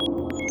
you